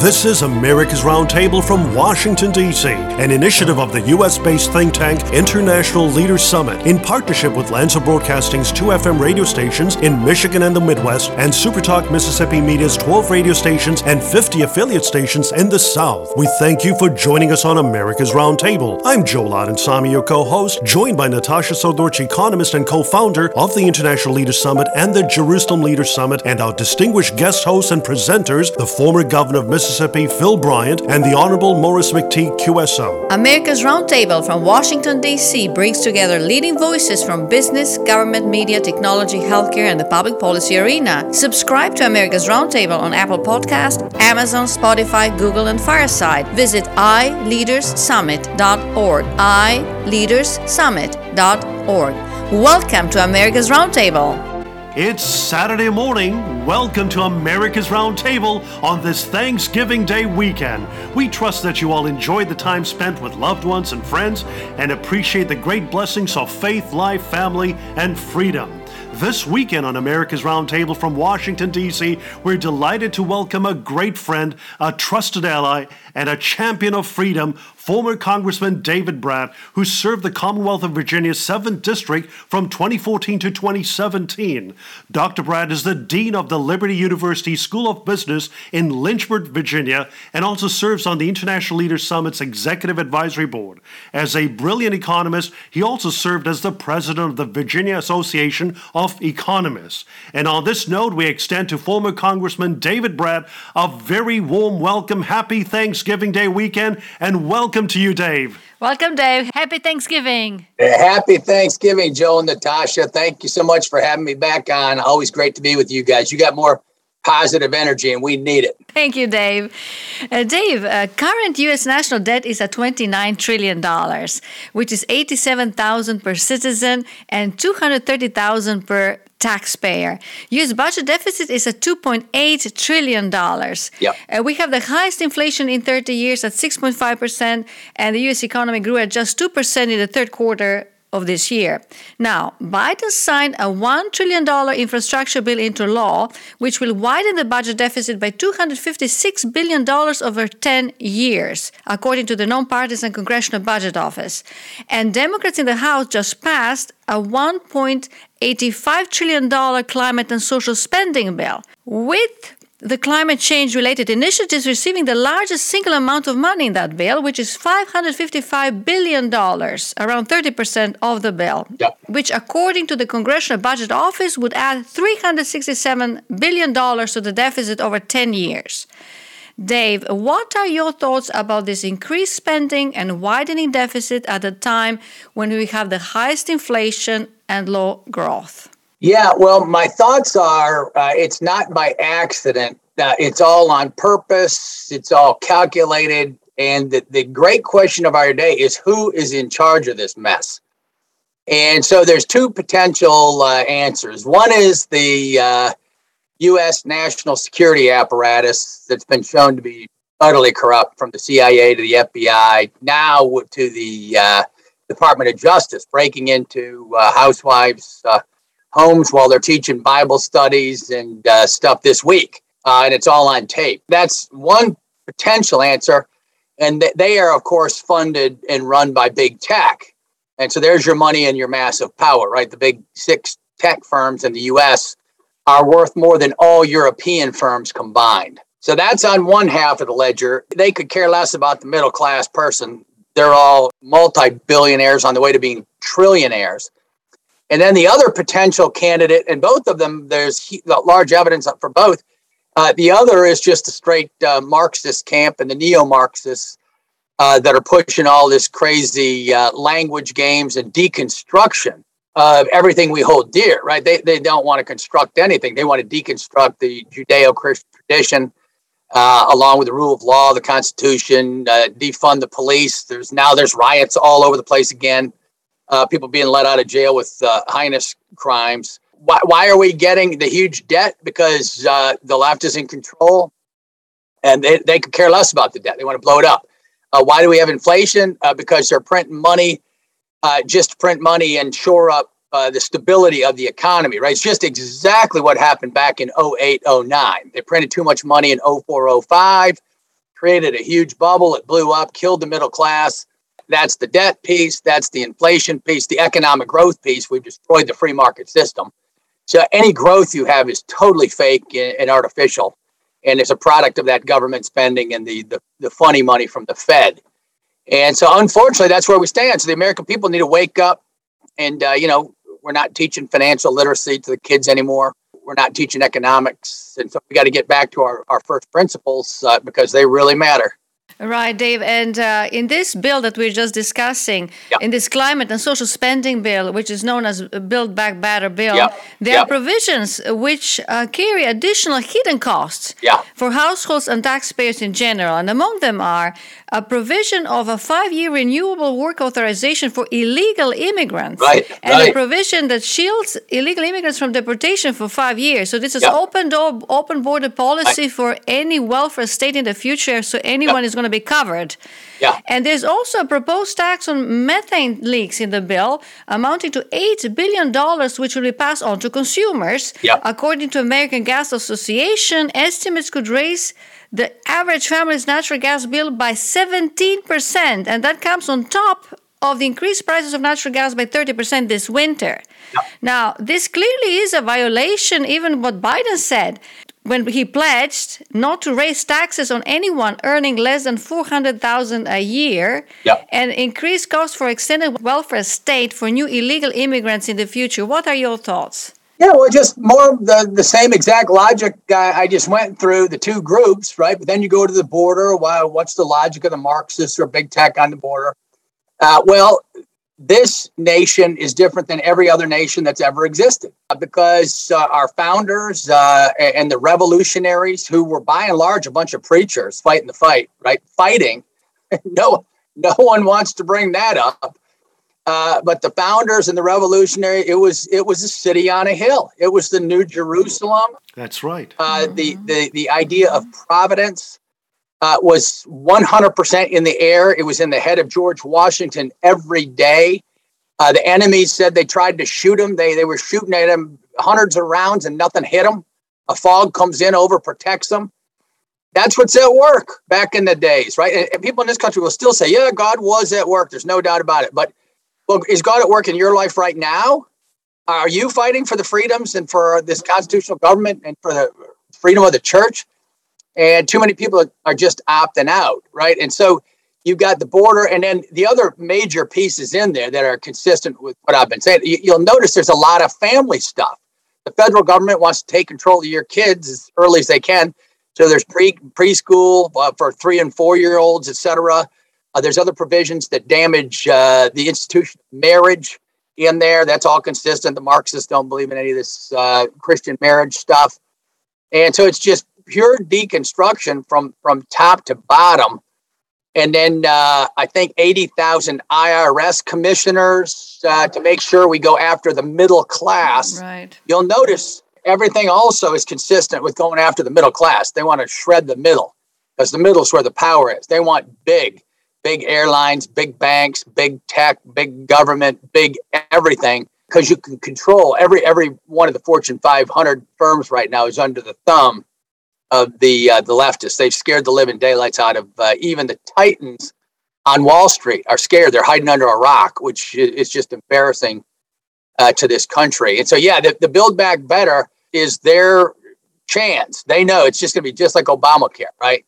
This is America's Roundtable from Washington, D.C., an initiative of the U.S. based think tank International Leaders Summit in partnership with Lanser Broadcasting's two FM radio stations in Michigan and the Midwest and Supertalk Mississippi Media's 12 radio stations and 50 affiliate stations in the South. We thank you for joining us on America's Roundtable. I'm Joel Samy, your co host, joined by Natasha Srdoc, economist and co founder of the International Leaders Summit and the Jerusalem Leaders Summit, and our distinguished guest hosts and presenters, the former governor of Mississippi. Mississippi, Phil Bryant, and the Honorable Maurice McTigue QSO. America's Roundtable from Washington, D.C. brings together leading voices from business, government, media, technology, healthcare, and the public policy arena. Subscribe to America's Roundtable on Apple Podcast, Amazon, Spotify, Google, and Fireside. Visit iLeadersSummit.org. iLeadersSummit.org. Welcome to America's Roundtable. It's Saturday morning. Welcome to America's Roundtable on this Thanksgiving Day weekend. We trust that you all enjoyed the time spent with loved ones and friends and appreciate the great blessings of faith, life, family, and freedom. This weekend on America's Roundtable from Washington, D.C., we're delighted to welcome a great friend, a trusted ally, and a champion of freedom, former Congressman David Brat, who served the Commonwealth of Virginia's 7th District from 2014 to 2017. Dr. Brat is the Dean of the Liberty University School of Business in Lynchburg, Virginia, and also serves on the International Leaders Summit's Executive Advisory Board. As a brilliant economist, he also served as the president of the Virginia Association of Economists. And on this note, we extend to former Congressman David Brat a very warm welcome. Happy Thanksgiving. Thanksgiving Day weekend. And welcome to you, Dave. Welcome, Dave. Happy Thanksgiving. Happy Thanksgiving, Joe and Natasha. Thank you so much for having me back on. Always great to be with you guys. You got more positive energy, and we need it. Thank you, Dave. Uh, Dave, uh, current U.S. national debt is at $29 trillion, which is 87000 per citizen and 230000 per taxpayer. U.S. budget deficit is at $2.8 trillion. Yep. Uh, we have the highest inflation in 30 years at 6.5%, and the U.S. economy grew at just 2% in the third quarter of this year. Now, Biden signed a $1 trillion infrastructure bill into law, which will widen the budget deficit by $256 billion over 10 years, according to the nonpartisan Congressional Budget Office. And Democrats in the House just passed a $1.85 trillion climate and social spending bill with the climate change related initiatives receiving the largest single amount of money in that bill, which is $555 billion, around 30% of the bill, which, according to the Congressional Budget Office, would add $367 billion to the deficit over 10 years. Dave, what are your thoughts about this increased spending and widening deficit at a time when we have the highest inflation and low growth? Yeah, well, my thoughts are uh, it's not by accident. Uh, it's all on purpose. It's all calculated. And the, the great question of our day is who is in charge of this mess? And so there's two potential uh, answers. One is the U.S. Uh, national security apparatus that's been shown to be utterly corrupt from the CIA to the FBI, now to the uh, Department of Justice, breaking into uh, housewives' homes while they're teaching Bible studies and uh, stuff this week. Uh, and it's all on tape. That's one potential answer. And th- they are, of course, funded and run by big tech. And so there's your money and your massive power, right? The big six tech firms in the US are worth more than all European firms combined. So that's on one half of the ledger. They could care less about the middle class person. They're all multi billionaires on the way to being trillionaires. And then the other potential candidate, and both of them, there's large evidence for both. Uh, the other is just a straight uh, Marxist camp and the neo Marxists uh, that are pushing all this crazy uh, language games and deconstruction of everything we hold dear, right? They, they don't want to construct anything. They want to deconstruct the Judeo Christian tradition. Uh, along with the rule of law, the Constitution, uh, defund the police. There's now there's riots all over the place again uh, people being let out of jail with uh, heinous crimes. Why, why, are we getting the huge debt? Because uh, the left is in control and they, they could care less about the debt. They want to blow it up. Uh, why do we have inflation? Uh, because they're printing money uh, just print money and shore up the stability of the economy, right? It's just exactly what happened back in 08, 09. They printed too much money in 04, 05. created a huge bubble. It blew up, killed the middle class. That's the debt piece. That's the inflation piece, the economic growth piece. We've destroyed the free market system. So any growth you have is totally fake and artificial. And it's a product of that government spending and the, the, the funny money from the Fed. And so, unfortunately, that's where we stand. So the American people need to wake up. And, uh, you know, we're not teaching financial literacy to the kids anymore. We're not teaching economics. And so we got to get back to our, our first principles uh, because they really matter. Right, Dave. And uh, in this bill that we're just discussing, yep. in this climate and social spending bill, which is known as Build Back Better bill, yep. there yep. are provisions which uh, carry additional hidden costs for households and taxpayers in general. And among them are a provision of a five year renewable work authorization for illegal immigrants right, and right. a provision that shields illegal immigrants from deportation for five years. So this is open door, open border policy right. for any welfare state in the future. So anyone is going to be covered. Yeah. And there's also a proposed tax on methane leaks in the bill, amounting to $8 billion, which will be passed on to consumers. Yeah. According to American Gas Association, estimates could raise the average family's natural gas bill by 17%. And that comes on top of the increased prices of natural gas by 30% this winter. Yeah. Now, this clearly is a violation, even what Biden said when he pledged not to raise taxes on anyone earning less than 400,000 a year and increase costs for extended welfare state for new illegal immigrants in the future. What are your thoughts? Yeah, well, just more the, the same exact logic I just went through the two groups, right? But then you go to the border. Why, what's the logic of the Marxists or big tech on the border? Uh, well, this nation is different than every other nation that's ever existed uh, because uh, our founders uh, and the revolutionaries, who were by and large a bunch of preachers fighting the fight, right? Fighting. no, no one wants to bring that up. Uh, but the founders and the revolutionary, it was it was a city on a hill. It was the New Jerusalem. That's right. Uh, the the the idea of providence, uh, was 100% in the air. It was in the head of George Washington every day. Uh, the enemies said they tried to shoot him. They, they were shooting at him hundreds of rounds and nothing hit him. A fog comes in, over protects them. That's what's at work back in the days, right? And, and people in this country will still say, yeah, God was at work. There's no doubt about it. But well, is God at work in your life right now? Are you fighting for the freedoms and for this constitutional government and for the freedom of the church? and too many people are just opting out, right? And so you've got the border, and then the other major pieces in there that are consistent with what I've been saying. You'll notice there's a lot of family stuff. The federal government wants to take control of your kids as early as they can. So there's pre preschool uh, for three and four year olds, et cetera. Uh, there's other provisions that damage uh, the institution of marriage in there. That's all consistent. The Marxists don't believe in any of this uh, Christian marriage stuff. And so it's just pure deconstruction from from top to bottom. And then uh, I think 80,000 IRS commissioners uh, to make sure we go after the middle class. Right. You'll notice everything also is consistent with going after the middle class. They want to shred the middle because the middle is where the power is. They want big, big airlines, big banks, big tech, big government, big everything because you can control every every one of the Fortune 500 firms right now is under the thumb of the uh, the leftists. They've scared the living daylights out of uh, even the titans on Wall Street are scared. They're hiding under a rock, which is just embarrassing uh, to this country. And so, yeah, the, the Build Back Better is their chance. They know it's just going to be just like Obamacare, right?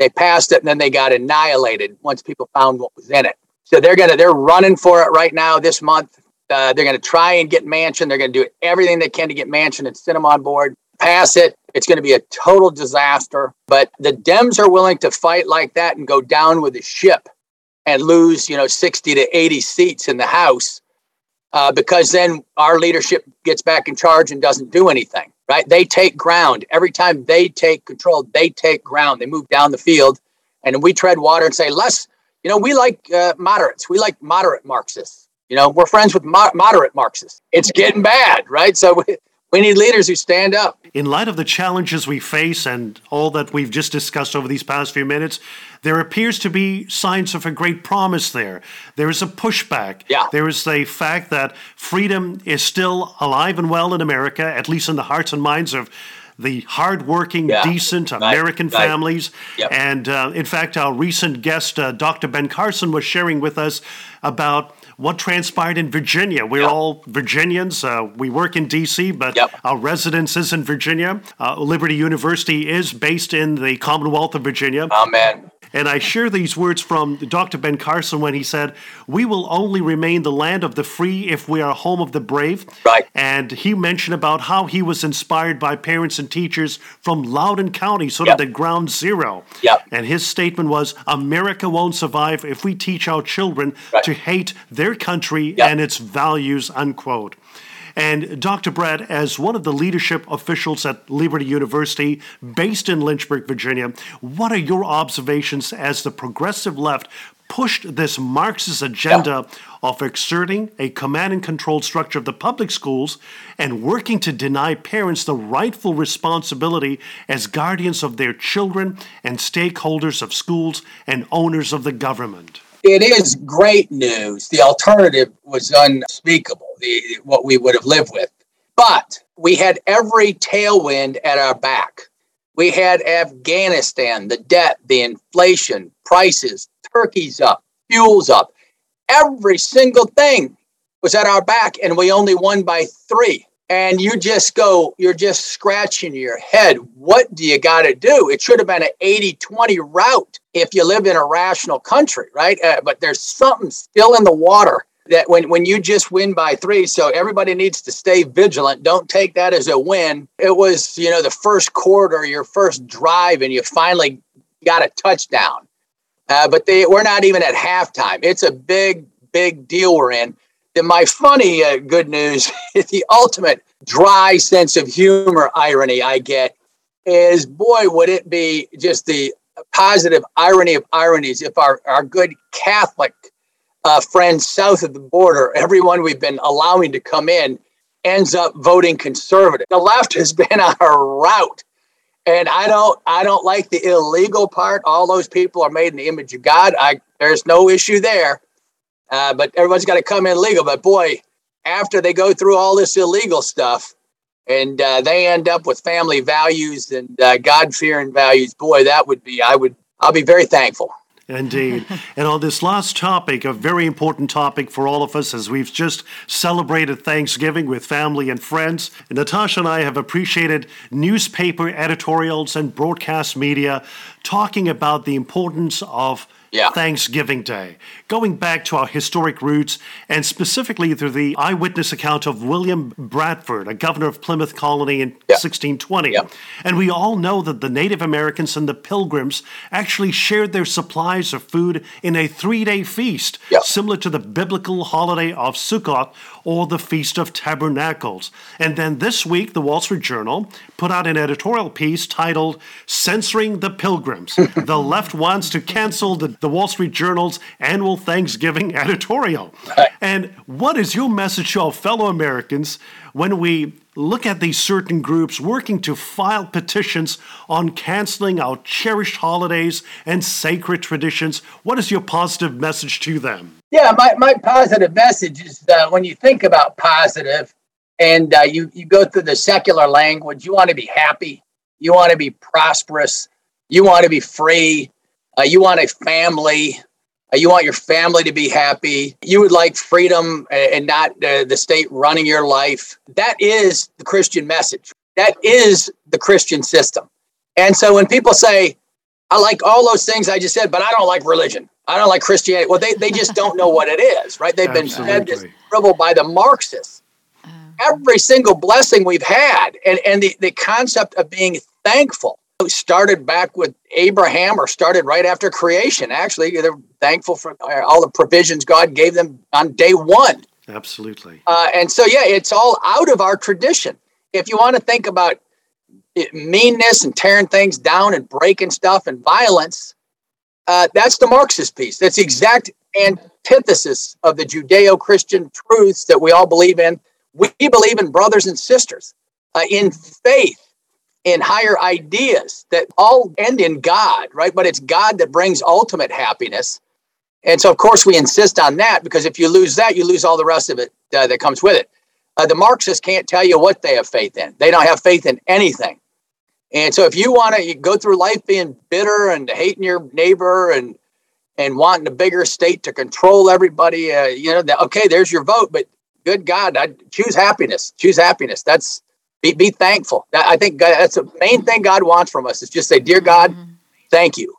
They passed it and then they got annihilated once people found what was in it. So they're gonna they're running for it right now this month. Uh, they're to try and get Manchin. They're to do everything they can to get Manchin and send him on board pass it. It's going to be a total disaster. But the Dems are willing to fight like that and go down with the ship and lose, you know, 60 to 80 seats in the House uh, because then our leadership gets back in charge and doesn't do anything, right? They take ground. Every time they take control, they take ground. They move down the field and we tread water and say, less, you know, we like uh, moderates. We like moderate Marxists. You know, we're friends with mo- moderate Marxists. It's getting bad, right? So we need leaders who stand up. In light of the challenges we face and all that we've just discussed over these past few minutes, there appears to be signs of a great promise there. There is a pushback. Yeah. There is the fact that freedom is still alive and well in America, at least in the hearts and minds of the hardworking, Yeah. decent American right. families. Yep. And uh, in fact, our recent guest, uh, Dr. Ben Carson, was sharing with us about what transpired in Virginia. We're Yep. all Virginians. Uh, we work in D.C., but Yep. our residence is in Virginia. Uh, Liberty University is based in the Commonwealth of Virginia. Amen. And I share these words from Dr. Ben Carson when he said, We will only remain the land of the free if we are home of the brave. Right. And he mentioned about how he was inspired by parents and teachers from Loudoun County, sort Yep. of the ground zero. Yep. And his statement was America won't survive if we teach our children Right. to hate their country Yep. and its values, unquote. And Dr. Brat, as one of the leadership officials at Liberty University, based in Lynchburg, Virginia, what are your observations as the progressive left pushed this Marxist agenda of exerting a command and control structure of the public schools and working to deny parents the rightful responsibility as guardians of their children and stakeholders of schools and owners of the government? It is great news. The alternative was unspeakable, the, what we would have lived with. But we had every tailwind at our back. We had Afghanistan, the debt, the inflation, prices, turkeys up, fuels up. Every single thing was at our back, and we only won by three. And you just go, you're just scratching your head. What do you got to do? It should have been an 80 20 route if you live in a rational country, right? Uh, but there's something still in the water that when, when you just win by three, so everybody needs to stay vigilant. Don't take that as a win. It was, you know, the first quarter, your first drive, and you finally got a touchdown. Uh, but they, we're not even at halftime. It's a big, big deal we're in. Then my funny uh, good news, the ultimate dry sense of humor irony I get is boy, would it be just the positive irony of ironies if our, our good Catholic uh, friends south of the border, everyone we've been allowing to come in, ends up voting conservative. The left has been on a route. And I don't, I don't like the illegal part. All those people are made in the image of God. I, there's no issue there. Uh, but everyone's got to come in legal. But boy, after they go through all this illegal stuff, and uh, they end up with family values and uh, God fearing values, boy, that would be, I would, I'll be very thankful. Indeed. and on this last topic, a very important topic for all of us as we've just celebrated Thanksgiving with family and friends, Natasha and I have appreciated newspaper editorials and broadcast media talking about the importance of Yeah. Thanksgiving Day, going back to our historic roots and specifically through the eyewitness account of William Bradford, a governor of Plymouth Colony in Yeah. 1620. Yeah. And we all know that the Native Americans and the Pilgrims actually shared their supplies of food in a three day feast, Yeah. similar to the biblical holiday of Sukkot or the Feast of Tabernacles. And then this week, the Wall Street Journal put out an editorial piece titled Censoring the Pilgrims. the left wants to cancel the, the Wall Street Journal's annual Thanksgiving editorial. And what is your message to our fellow Americans when we look at these certain groups working to file petitions on canceling our cherished holidays and sacred traditions? What is your positive message to them? Yeah, my, my positive message is uh, when you think about positive and uh, you, you go through the secular language, you want to be happy, you want to be prosperous, you want to be free, uh, you want a family, uh, you want your family to be happy, you would like freedom and and not uh, the state running your life. That is the Christian message. That is the Christian system. And so when people say, I like all those things I just said, but I don't like religion. I don't like Christianity. Well, they, they just don't know what it is, right? They've been fed this Absolutely. by the Marxists. Every single blessing we've had, and, and the, the concept of being thankful started back with Abraham or started right after creation. Actually, they're thankful for uh, all the provisions God gave them on day one. Absolutely. Uh, and so, yeah, it's all out of our tradition. If you want to think about it, meanness and tearing things down and breaking stuff and violence, uh, that's the Marxist piece. That's the exact antithesis of the Judeo Christian truths that we all believe in. We believe in brothers and sisters, uh, in faith, in higher ideas that all end in God, right? But it's God that brings ultimate happiness. And so, of course, we insist on that because if you lose that, you lose all the rest of it uh, that comes with it. Uh, the Marxists can't tell you what they have faith in. They don't have faith in anything. And so if you want to go through life being bitter and hating your neighbor and and wanting a bigger state to control everybody, uh, you know, that, okay, there's your vote. But good God, I choose happiness. Choose happiness. That's be, be thankful. That, I think God, that's the main thing God wants from us is just say, dear God, mm-hmm. thank you.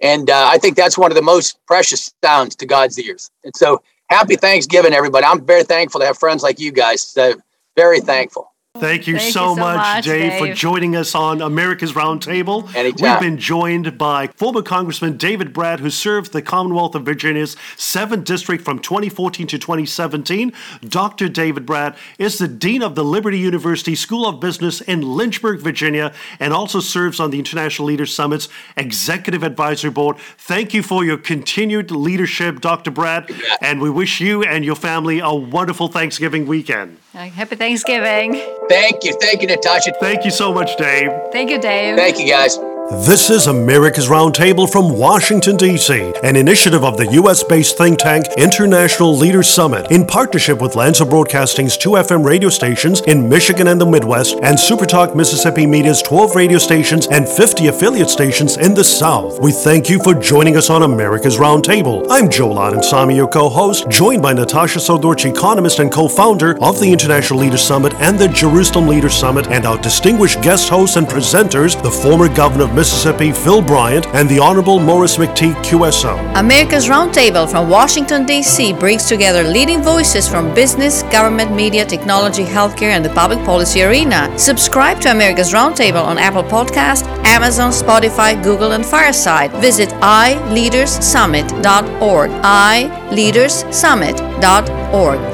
And uh, I think that's one of the most precious sounds to God's ears. And so happy Thanksgiving, everybody. I'm very thankful to have friends like you guys. So very thankful. Thank you, Thank so, you so, much, much Dave, Dave, for joining us on America's Roundtable. Anytime. We've been joined by former Congressman David Brat, who served the Commonwealth of Virginia's 7th District from 2014 to 2017. Dr. David Brat is the Dean of the Liberty University School of Business in Lynchburg, Virginia, and also serves on the International Leaders Summit's Executive Advisory Board. Thank you for your continued leadership, Dr. Brat, and we wish you and your family a wonderful Thanksgiving weekend. Happy Thanksgiving. Thank you. Thank you, Natasha. Thank you so much, Dave. Thank you, Dave. Thank you, guys. This is America's Roundtable from Washington, D.C., an initiative of the U.S. based think tank International Leaders Summit in partnership with Lanser Broadcasting's 2 FM radio stations in Michigan and the Midwest and Supertalk Mississippi Media's 12 radio stations and 50 affiliate stations in the South. We thank you for joining us on America's Roundtable. I'm Joel Samy, your co host, joined by Natasha Srdoc, economist and co founder of the International Leaders Summit and the Jerusalem Leaders Summit, and our distinguished guest hosts and presenters, the former governor of Mississippi, Phil Bryant, and the Honorable Maurice McTigue, QSO. America's Roundtable from Washington, D.C. brings together leading voices from business, government, media, technology, healthcare, and the public policy arena. Subscribe to America's Roundtable on Apple Podcast, Amazon, Spotify, Google, and Fireside. Visit iLeadersSummit.org. iLeadersSummit.org.